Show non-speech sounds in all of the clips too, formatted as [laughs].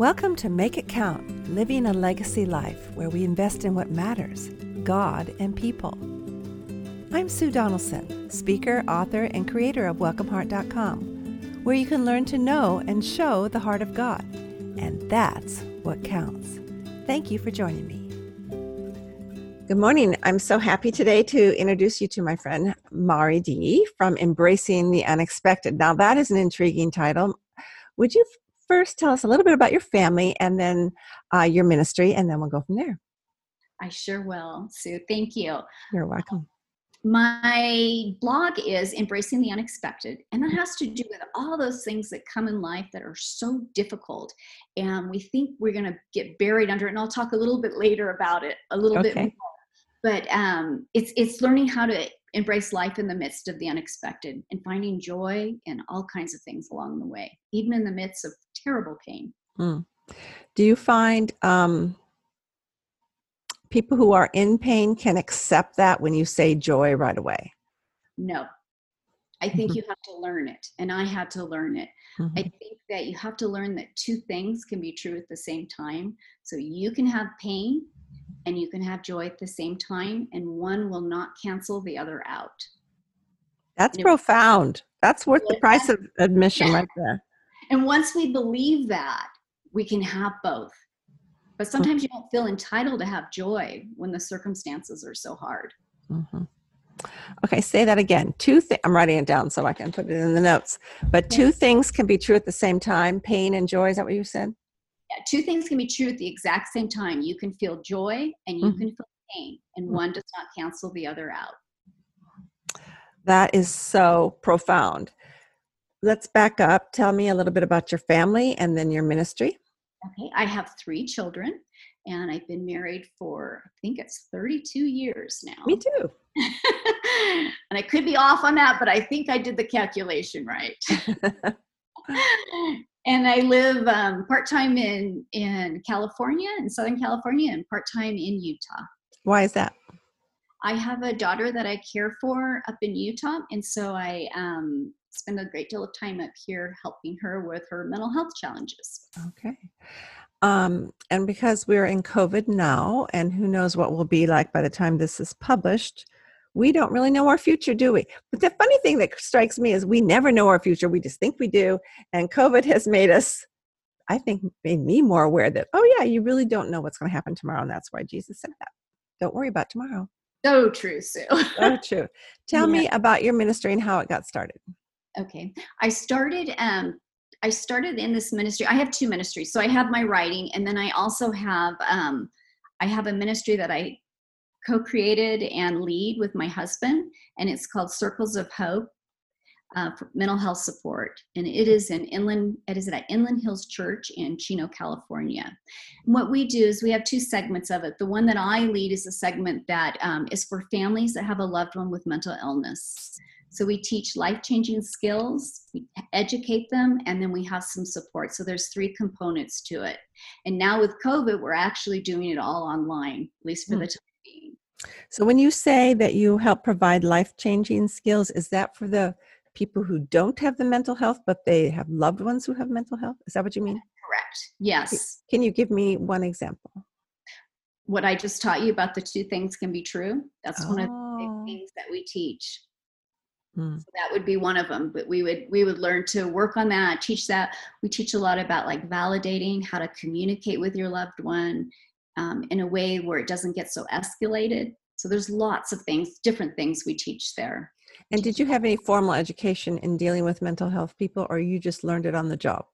Welcome to Make It Count Living a Legacy Life, where we invest in what matters God and people. I'm Sue Donaldson, speaker, author, and creator of WelcomeHeart.com, where you can learn to know and show the heart of God. And that's what counts. Thank you for joining me. Good morning. I'm so happy today to introduce you to my friend Mari D from Embracing the Unexpected. Now, that is an intriguing title. Would you first tell us a little bit about your family and then uh, your ministry, and then we'll go from there. I sure will, Sue. Thank you. You're welcome. My blog is Embracing the Unexpected, and that has to do with all those things that come in life that are so difficult. And we think we're going to get buried under it. And I'll talk a little bit later about it, a little okay. bit more. But um, it's it's learning how to embrace life in the midst of the unexpected and finding joy in all kinds of things along the way, even in the midst of terrible pain. Mm. Do you find um, people who are in pain can accept that when you say joy right away? No. I think mm-hmm. you have to learn it, and I had to learn it. Mm-hmm. I think that you have to learn that two things can be true at the same time. So you can have pain and you can have joy at the same time, and one will not cancel the other out. That's profound. That's worth the price of admission yeah. right there. And once we believe that, we can have both. But mm-hmm. sometimes you don't feel entitled to have joy when the circumstances are so hard. Mm-hmm. Okay, say that again. Two things. I'm writing it down so I can put it in the notes. But two things can be true at the same time pain and joy. Is that what you said? Yeah, two things can be true at the exact same time. You can feel joy and you mm-hmm. can feel pain, and mm-hmm. one does not cancel the other out. That is so profound let's back up. Tell me a little bit about your family and then your ministry. Okay, I have three children and I've been married for, I think it's 32 years now. Me [laughs] too. and I could be off on that, but I think I did the calculation right. [laughs] [laughs] and I live um, part time in, in California, in Southern California, and part time in Utah. Why is that? I have a daughter that I care for up in Utah, and so I um, spend a great deal of time up here helping her with her mental health challenges. Okay. Um, and because we're in COVID now, and who knows what will be like by the time this is published, we don't really know our future, do we? But the funny thing that strikes me is we never know our future. We just think we do. And COVID has made us, I think, made me more aware that, oh, yeah, you really don't know what's going to happen tomorrow. And that's why Jesus said that. Don't worry about tomorrow. So true, Sue. so true. [laughs] Tell yeah. me about your ministry and how it got started. Okay. I started um I started in this ministry. I have two ministries. So I have my writing and then I also have um I have a ministry that I co-created and lead with my husband and it's called Circles of Hope uh, for mental health support and it is in inland it is at inland hills church in chino california and what we do is we have two segments of it the one that i lead is a segment that um, is for families that have a loved one with mental illness so we teach life changing skills, we educate them, and then we have some support. So there's three components to it. And now with COVID, we're actually doing it all online, at least for mm. the time being. So when you say that you help provide life changing skills, is that for the people who don't have the mental health, but they have loved ones who have mental health? Is that what you mean? Correct. Yes. Can you give me one example? What I just taught you about the two things can be true. That's oh. one of the oh. things that we teach. Hmm. So that would be one of them. But we would we would learn to work on that, teach that. We teach a lot about like validating how to communicate with your loved one um, in a way where it doesn't get so escalated. So there's lots of things, different things we teach there. And did you have any formal education in dealing with mental health people, or you just learned it on the job?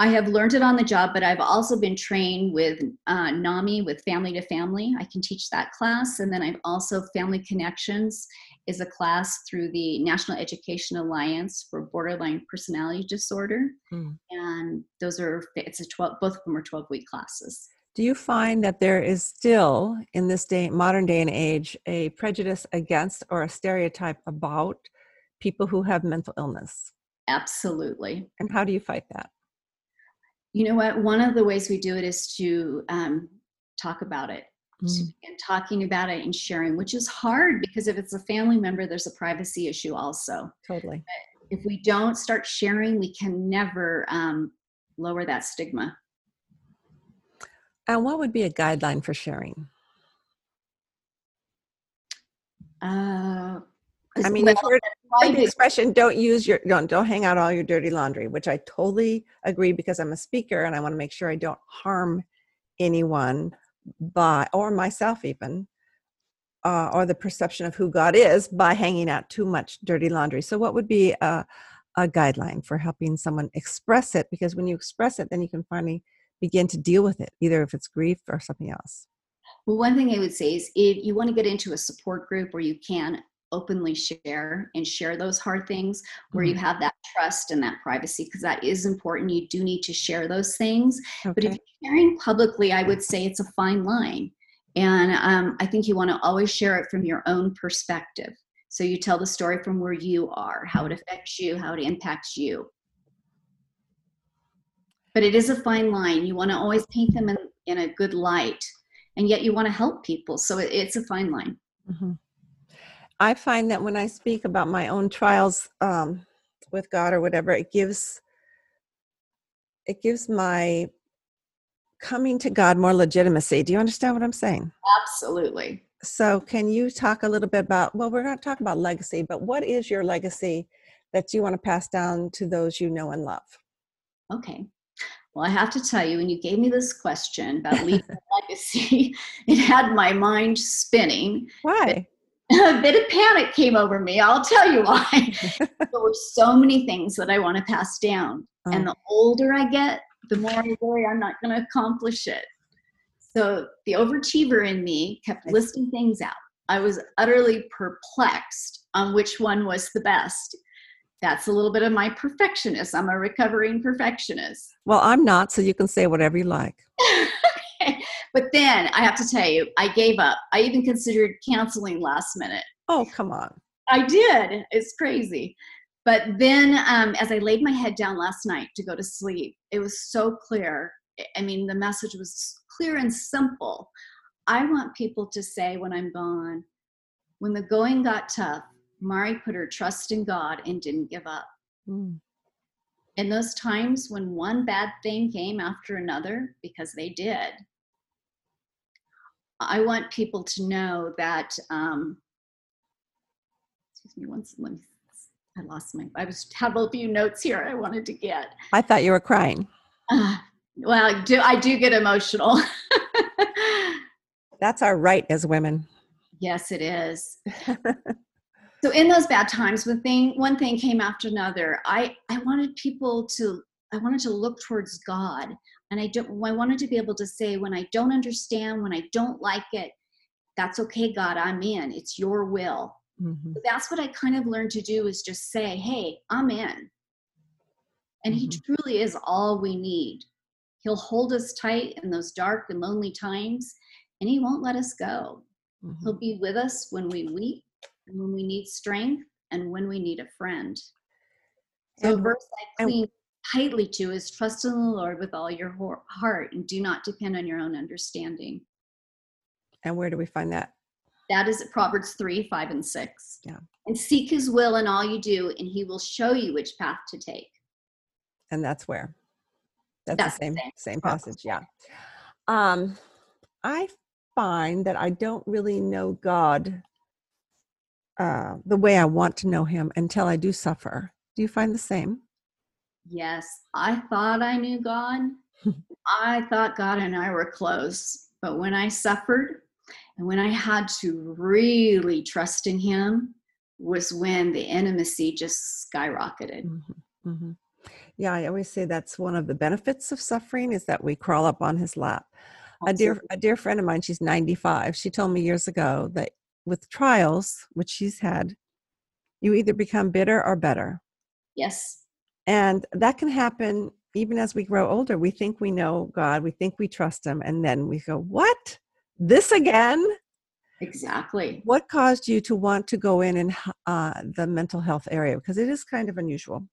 I have learned it on the job, but I've also been trained with uh, NAMI, with Family to Family. I can teach that class. And then I've also Family Connections is a class through the National Education Alliance for Borderline Personality Disorder. Mm. And those are, it's a 12, both of them are 12 week classes. Do you find that there is still, in this day, modern day and age, a prejudice against or a stereotype about people who have mental illness? Absolutely. And how do you fight that? You know what? One of the ways we do it is to um, talk about it. Mm. and talking about it and sharing which is hard because if it's a family member there's a privacy issue also. Totally. But if we don't start sharing we can never um, lower that stigma. And what would be a guideline for sharing? Uh, I mean, well, you've heard, the expression "don't use your don't don't hang out all your dirty laundry," which I totally agree because I'm a speaker and I want to make sure I don't harm anyone by or myself even uh, or the perception of who God is by hanging out too much dirty laundry. So, what would be a, a guideline for helping someone express it? Because when you express it, then you can finally begin to deal with it, either if it's grief or something else. Well, one thing I would say is if you want to get into a support group where you can openly share and share those hard things, where you have that trust and that privacy, because that is important. You do need to share those things. But if you're sharing publicly, I would say it's a fine line. And um, I think you want to always share it from your own perspective. So you tell the story from where you are, how it affects you, how it impacts you. But it is a fine line. You want to always paint them in, in a good light, and yet you want to help people. So it, it's a fine line. Mhm. I find that when I speak about my own trials um, with God or whatever, it gives it gives my coming to God more legitimacy. Do you understand what I'm saying? Absolutely. So, can you talk a little bit about? Well, we're not talking about legacy, but what is your legacy that you want to pass down to those you know and love? Okay. Well, I have to tell you, when you gave me this question about [laughs] leaving a legacy, [laughs] it had my mind spinning. Why? [laughs] a bit of panic came over me. I'll tell you why. [laughs] there were so many things that I want to pass down. Uh-huh. And Oh. the older I get, the more I worry I'm not going to accomplish it. So the overachiever in me kept listing things out. I was utterly perplexed on which one was the best. That's a little bit of my perfectionist. I'm a recovering perfectionist. Well, I'm not, so you can say whatever you like. [laughs] [laughs] but then I have to tell you, I gave up. I even considered canceling last minute. Oh, come on. I did. It's crazy. But then, um, as I laid my head down last night to go to sleep, it was so clear. I- mean, the message was clear and simple. I want people to say when I'm gone, when the going got tough, Mari put her trust in God and didn't give up. Mm. In those times when one bad thing came after another, because they did, I want people to know that. Um, excuse me, once. Let me. I lost my. I was have a few notes here I wanted to get. I thought you were crying. Uh, well, I do I do get emotional. [laughs] That's our right as women. yes, it is. so in those bad times when thing one thing came after another i i wanted people to i wanted to look towards god and i don't i wanted to be able to say when i don't understand when i don't like it that's okay god i'm in it's your will Mhm. That's what i kind of learned to do is just say hey i'm in and he Mhm. truly is all we need he'll hold us tight in those dark and lonely times and he won't let us go Mhm. He'll be with us when we weep and when we need strength and when we need a friend. So, And- verse I cling tightly to is trust in the Lord with all your heart and do not depend on your own understanding. And where do we find that? That is at Proverbs 3 5 and 6. Yeah. And seek his will in all you do, and he will show you which path to take. And that's where. That's, That's the the same same. same passage, yeah. Um, I find that I don't really know God uh, the way I want to know Him until I do suffer. Do you find the same? Yes, I thought I knew God. [laughs] I thought God and I were close. But when I suffered and when I had to really trust in Him, was when the intimacy just skyrocketed. Mhm, mhm. Yeah, I always say that's one of the benefits of suffering is that we crawl up on His lap. A dear a dear friend of mine, she's 95. She told me years ago that with trials, which she's had, you either become bitter or better. Yes, And that can happen even as we grow older. We think we know God, we think we trust Him, and then we go, What? This again? exactly. What caused you to want to go in in uh, the mental health area? Because it is kind of unusual.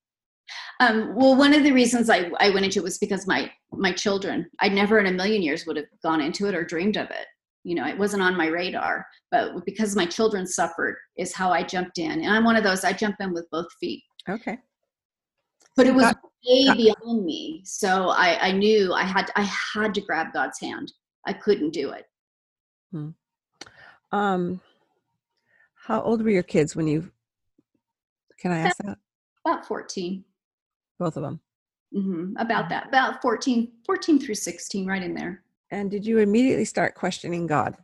Um, well, one of the reasons I, I went into it was because my my children. I never in a million years would have gone into it or dreamed of it. You know, it wasn't on my radar. But because my children suffered, is how I jumped in. And I'm one of those. I jump in with both feet. Okay. But it was God- way beyond me so I, I knew i had i had to grab god's hand I couldn't do it. Hmm. Um, how old were your kids when you? Can I ask that? About 14. Both of them. hmm About that. About 14, 14 through 16, right in there. And did you immediately start questioning God?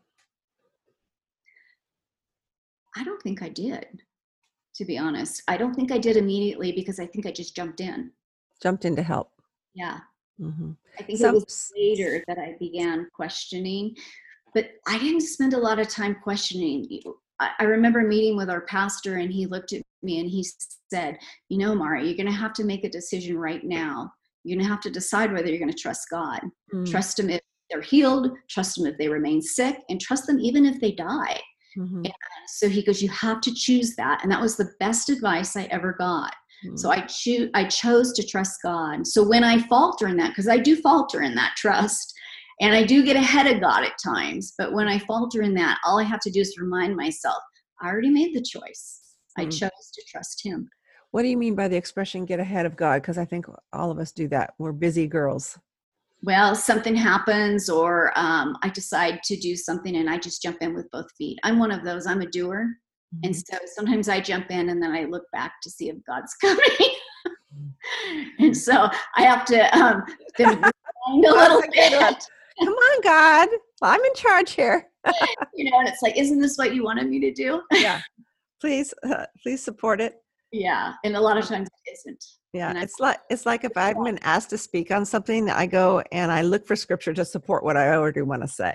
I don't think I did, to be honest. I don't think I did immediately because I think I just jumped in. Jumped in to help. Yeah. hmm I think Some- it was later that I began questioning, but I didn't spend a lot of time questioning. I, I remember meeting with our pastor, and he looked at me and he said, You know, Mara, you're going to have to make a decision right now. You're going to have to decide whether you're going to trust God. Mm, Trust Him if they're healed, trust Him if they remain sick, and trust them even if they die. Mhm, So he goes, You have to choose that. And that was the best advice I ever got. mm. So I choose I chose to trust God. So when I falter in that, because I do falter in that trust, and I do get ahead of God at times, but when I falter in that, all I have to do is remind myself, I already made the choice. I Mm. chose to trust him. What do you mean by the expression "get ahead of God"? Because I think all of us do that. We're busy girls. Well, something happens, or um, I decide to do something and I just jump in with both feet. I'm one of those, I'm a doer. And Mhm. so sometimes I jump in and then I look back to see if God's [laughs] coming. and so I have to um, [laughs] a little bit. Come on, God. I'm in charge here. [laughs] you know, and it's like, isn't this what you wanted me to do? yeah. Please, uh, please support it. Yeah, and a lot of times it isn't. Yeah, it's like it's like if I've been asked to speak on something, I go and I look for scripture to support what I already want to say,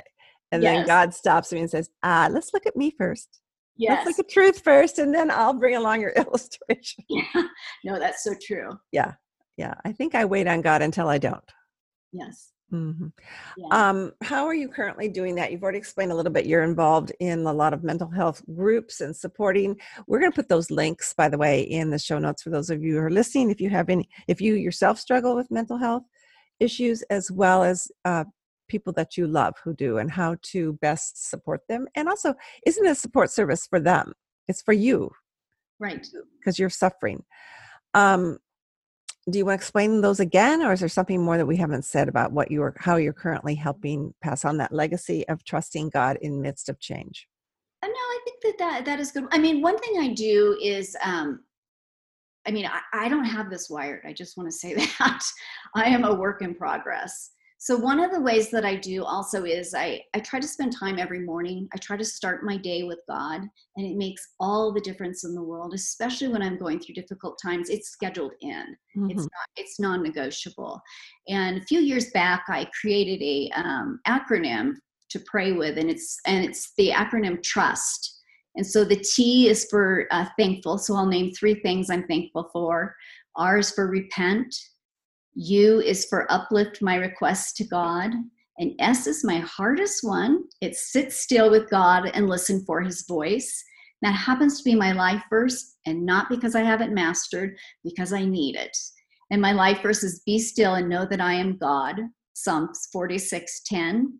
and then God stops me and says, "Ah, let's look at me first. Yes. Let's look at truth first, and then I'll bring along your [laughs] illustration." [laughs] yeah. No, that's so true. Yeah, yeah, I think I wait on God until I don't. Yes. Hmm Yeah. Um, how are you currently doing that? You've already explained a little bit. You're involved in a lot of mental health groups and supporting. We're going to put those links, by the way, in the show notes for those of you who are listening. If you have any, if you yourself struggle with mental health issues, as well as uh, people that you love who do, and how to best support them, and also, isn't it a support service for them? It's for you right. because you're suffering. Um, do you want to explain those again, or is there something more that we haven't said about what you are, how you're currently helping pass on that legacy of trusting God in midst of change? Uh, No, I think that, that that is good. I mean, one thing I do is, um, I mean, I, I don't have this wired. I just want to say [laughs] that I am a work in progress. So one of the ways that I do also is I I try to spend time every morning. I try to start my day with God, and it makes all the difference in the world, especially when I'm going through difficult times. It's scheduled in. it's Mhm. not it's non-negotiable and a few years back i created a um, acronym to pray with and it's and it's the acronym trust and so the t is for uh, thankful so i'll name three things i'm thankful for r is for repent u is for uplift my requests to god and s is my hardest one it's sit still with god and listen for his voice that happens to be my life verse and not because i haven't mastered because I need it. And my life verse is be still and know that I am God, Psalms 46 10.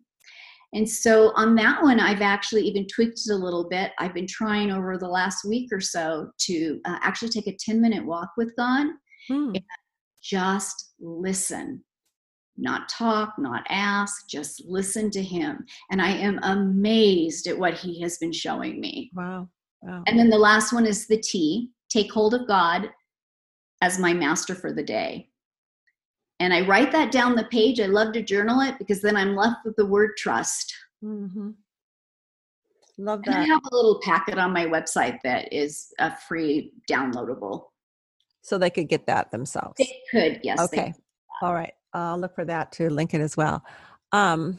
And so on that one, I've actually even tweaked it a little bit. I've been trying over the last week or so to uh, actually take a 10 minute walk with God, Hmm. Just listen. Not talk, not ask, just listen to him. And I am amazed at what he has been showing me. Wow. Wow. And then the last one is the T take hold of God as my master for the day. And I write that down the page. I love to journal it because then I'm left with the word trust. hmm Love And I have a little packet on my website that is a free downloadable. So they could get that themselves. They could, yes. Okay. All right. I'll look for that to link it as well. Um,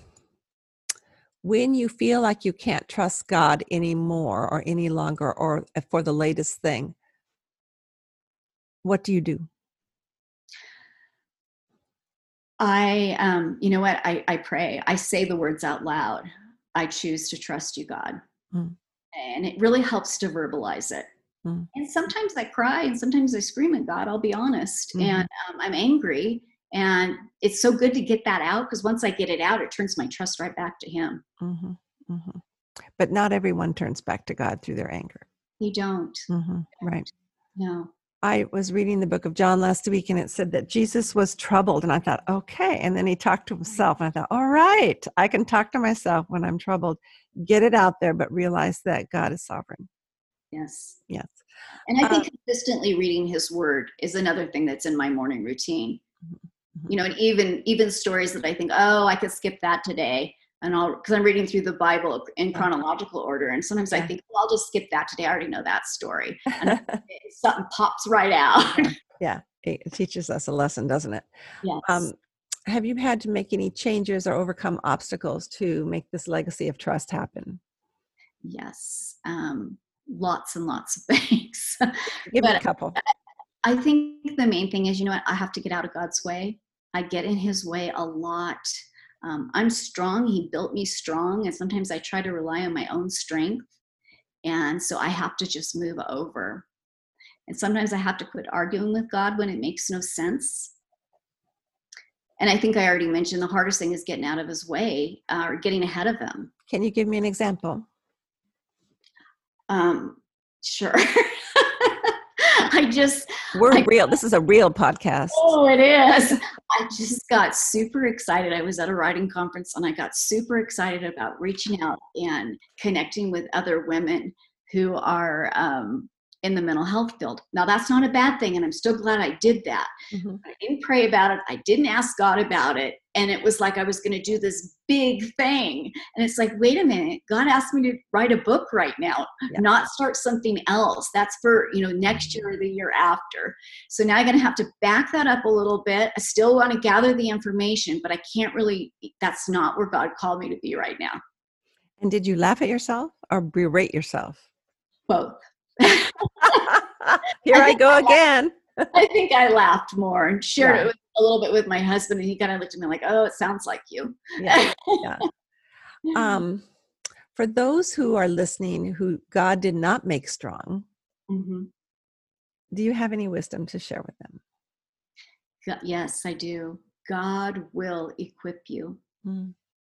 when you feel like you can't trust God anymore or any longer or for the latest thing, what do you do? I, um, you know what? I, I pray. I say the words out loud. I choose to trust you, God. Mm. And it really helps to verbalize it. Mm. And sometimes I cry and sometimes I scream at God, I'll be honest. Mhm. And um, I'm angry. And it's so good to get that out because once I get it out, it turns my trust right back to Him. hmm hmm But not everyone turns back to God through their anger. You don't. hmm Right. No. I was reading the book of John last week and it said that Jesus was troubled. And I thought, okay. And then he talked to himself. And I thought, all right, I can talk to myself when I'm troubled, get it out there, but realize that God is sovereign. Yes. Yes. And I think um, consistently reading his word is another thing that's in my morning routine. Mm-hmm. You know, and even even stories that I think, oh, I could skip that today and I'll because I'm reading through the Bible in chronological order, and sometimes yeah. I think, well, I'll just skip that today. I already know that story, and [laughs] something pops right out. [laughs] yeah, it teaches us a lesson, doesn't it? Yes. Um, have you had to make any changes or overcome obstacles to make this legacy of trust happen? Yes, um, lots and lots of [laughs] things. Give me a couple. I think the main thing is, you know what? I have to get out of God's way. I get in His way a lot um, I'm strong. He built me strong. And sometimes I try to rely on my own strength. And so I have to just move over. And sometimes I have to quit arguing with God when it makes no sense. And I think I already mentioned the hardest thing is getting out of his way uh, or getting ahead of him. Can you give me an example? Um, sure. [laughs] I just we're I, real. This is a real podcast. Oh, it is. [laughs] I just got super excited. I was at a writing conference and I got super excited about reaching out and connecting with other women who are um, in the mental health field. Now, that's not a bad thing, and I'm still glad I did that. Mm-hmm. I didn't pray about it, I didn't ask God about it, and it was like I was going to do this big thing. And it's like, wait a minute, God asked me to write a book right now, yeah. not start something else. That's for you know next year or the year after. So now I'm going to have to back that up a little bit. I still want to gather the information, but I can't really. That's not where God called me to be right now. And did you laugh at yourself or berate yourself? Both. [laughs] Here I, I go again. I think I laughed more and shared yeah. it a little bit with my husband, and he kind of looked at me like, "Oh, it sounds like you." Yeah. yeah. [laughs] Um, for those who are listening, who God did not make strong, mm-hmm. do you have any wisdom to share with them? Yes, I do. God will equip you. Mm.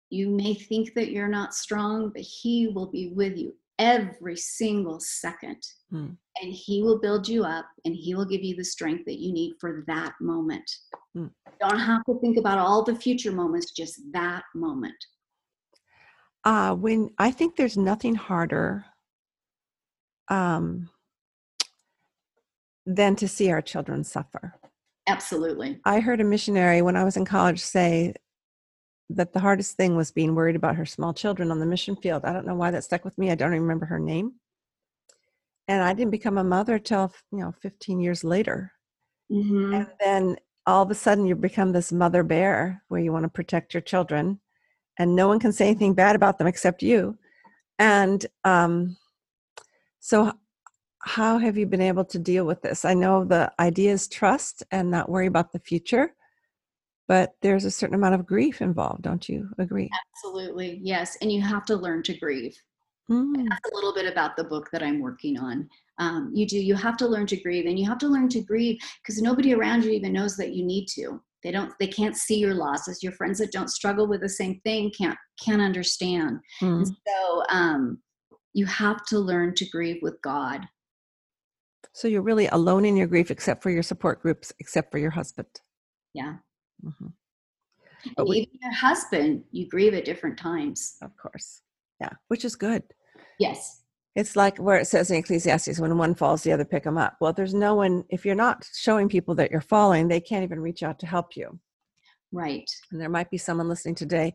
You may think that you're not strong, but He will be with you every single second. Mm. And He will build you up and He will give you the strength that you need for that moment. Mm. don't have to think about all the future moments, just that moment. Uh, when I think there's nothing harder um, than to see our children suffer. Absolutely. I heard a missionary when I was in college say that the hardest thing was being worried about her small children on the mission field. I don't know why that stuck with me. I don't even remember her name. And I didn't become a mother till, you know, 15 years later. Mm-hmm. And then all of a sudden you become this mother bear where you want to protect your children and no one can say anything bad about them except you. And um, so how have you been able to deal with this? I know the idea is trust and not worry about the future but there's a certain amount of grief involved don't you agree? Absolutely yes and you have to learn to grieve. Mm. that's a little bit about the book that i'm working on. Um, you do you have to learn to grieve and you have to learn to grieve because nobody around you even knows that you need to. They don't they can't see your losses your friends that don't struggle with the same thing can't can't understand. Mm. so um, you have to learn to grieve with god. So you're really alone in your grief except for your support groups except for your husband. Yeah Mm-hmm. But we, even your husband, you grieve at different times. Of course. Yeah, which is good. Yes. It's like where it says in Ecclesiastes, when one falls, the other pick them up. Well, there's no one, if you're not showing people that you're falling, they can't even reach out to help you. Right. And there might be someone listening today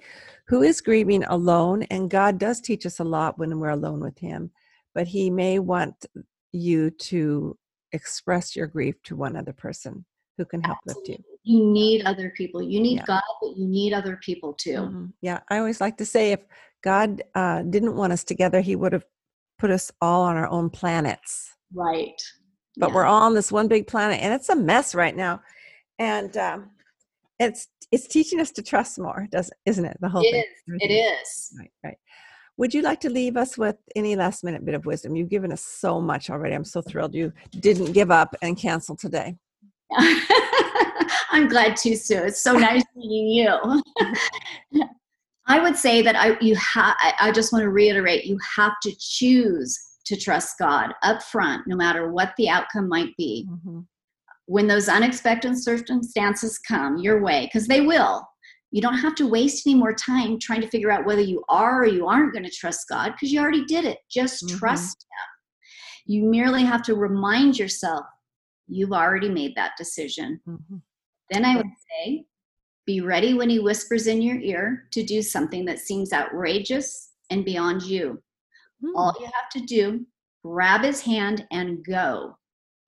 who is grieving alone, and God does teach us a lot when we're alone with Him, but He may want you to express your grief to one other person who can help Absolutely. lift you you need other people. You need yeah. god but you need other people too. Mm-hmm. yeah i always like to say if god uh, didn't want us together he would have put us all on our own planets. Right. But yeah. we're all on this one big planet and it's a mess right now. And um, it's it's teaching us to trust more does isn't it the whole it thing? is. it is. Right right. Would you like to leave us with any last minute bit of wisdom? You've given us so much already. I'm so thrilled you didn't give up and cancel today [laughs] I'm glad too, Sue. It's so nice [laughs] meeting you. I would say that I you have. I just want to reiterate: you have to choose to trust God up front, no matter what the outcome might be. Mm-hmm. When those unexpected circumstances come your way, because they will, you don't have to waste any more time trying to figure out whether you are or you aren't going to trust God because you already did it. Just mm-hmm. trust Him. You merely have to remind yourself you've already made that decision. Mm-hmm. Then I would say, be ready when He whispers in your ear to do something that seems outrageous and beyond you. Mm. All you have to do, grab his hand and go.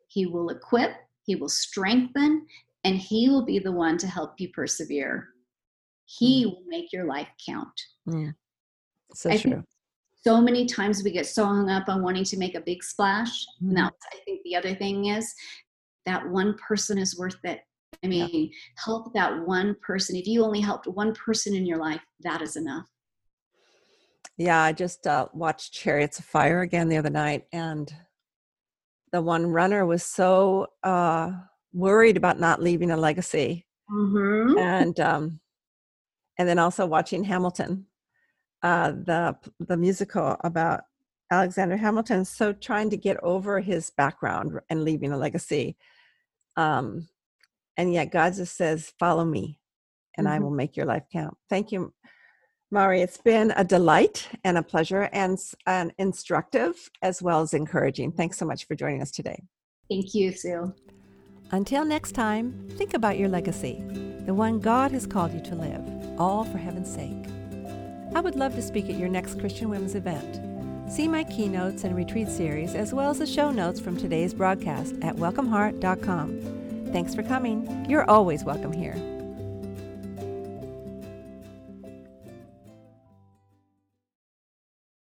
He will equip, he will strengthen, and he will be the one to help you persevere. He mm. will make your life count. Mm. So I true. So many times we get so hung up on wanting to make a big splash. Mm. Now, I think the other thing is that one person is worth it. I mean, yeah. help that one person. If you only helped one person in your life, that is enough. Yeah, I just uh, watched Chariots of Fire again the other night, and the one runner was so uh, worried about not leaving a legacy, mm-hmm. and um, and then also watching Hamilton, uh, the the musical about Alexander Hamilton, so trying to get over his background and leaving a legacy, um, and yet God just says, "Follow me, and mm-hmm. I will make your life count." Thank you, Mari, it's been a delight and a pleasure and, and instructive as well as encouraging. Thanks so much for joining us today. Thank you, Sue. Until next time, think about your legacy, the one God has called you to live, all for heaven's sake. I would love to speak at your next Christian Women's event. See my keynotes and retreat series, as well as the show notes from today's broadcast at welcomeheart.com. Thanks for coming. You're always welcome here.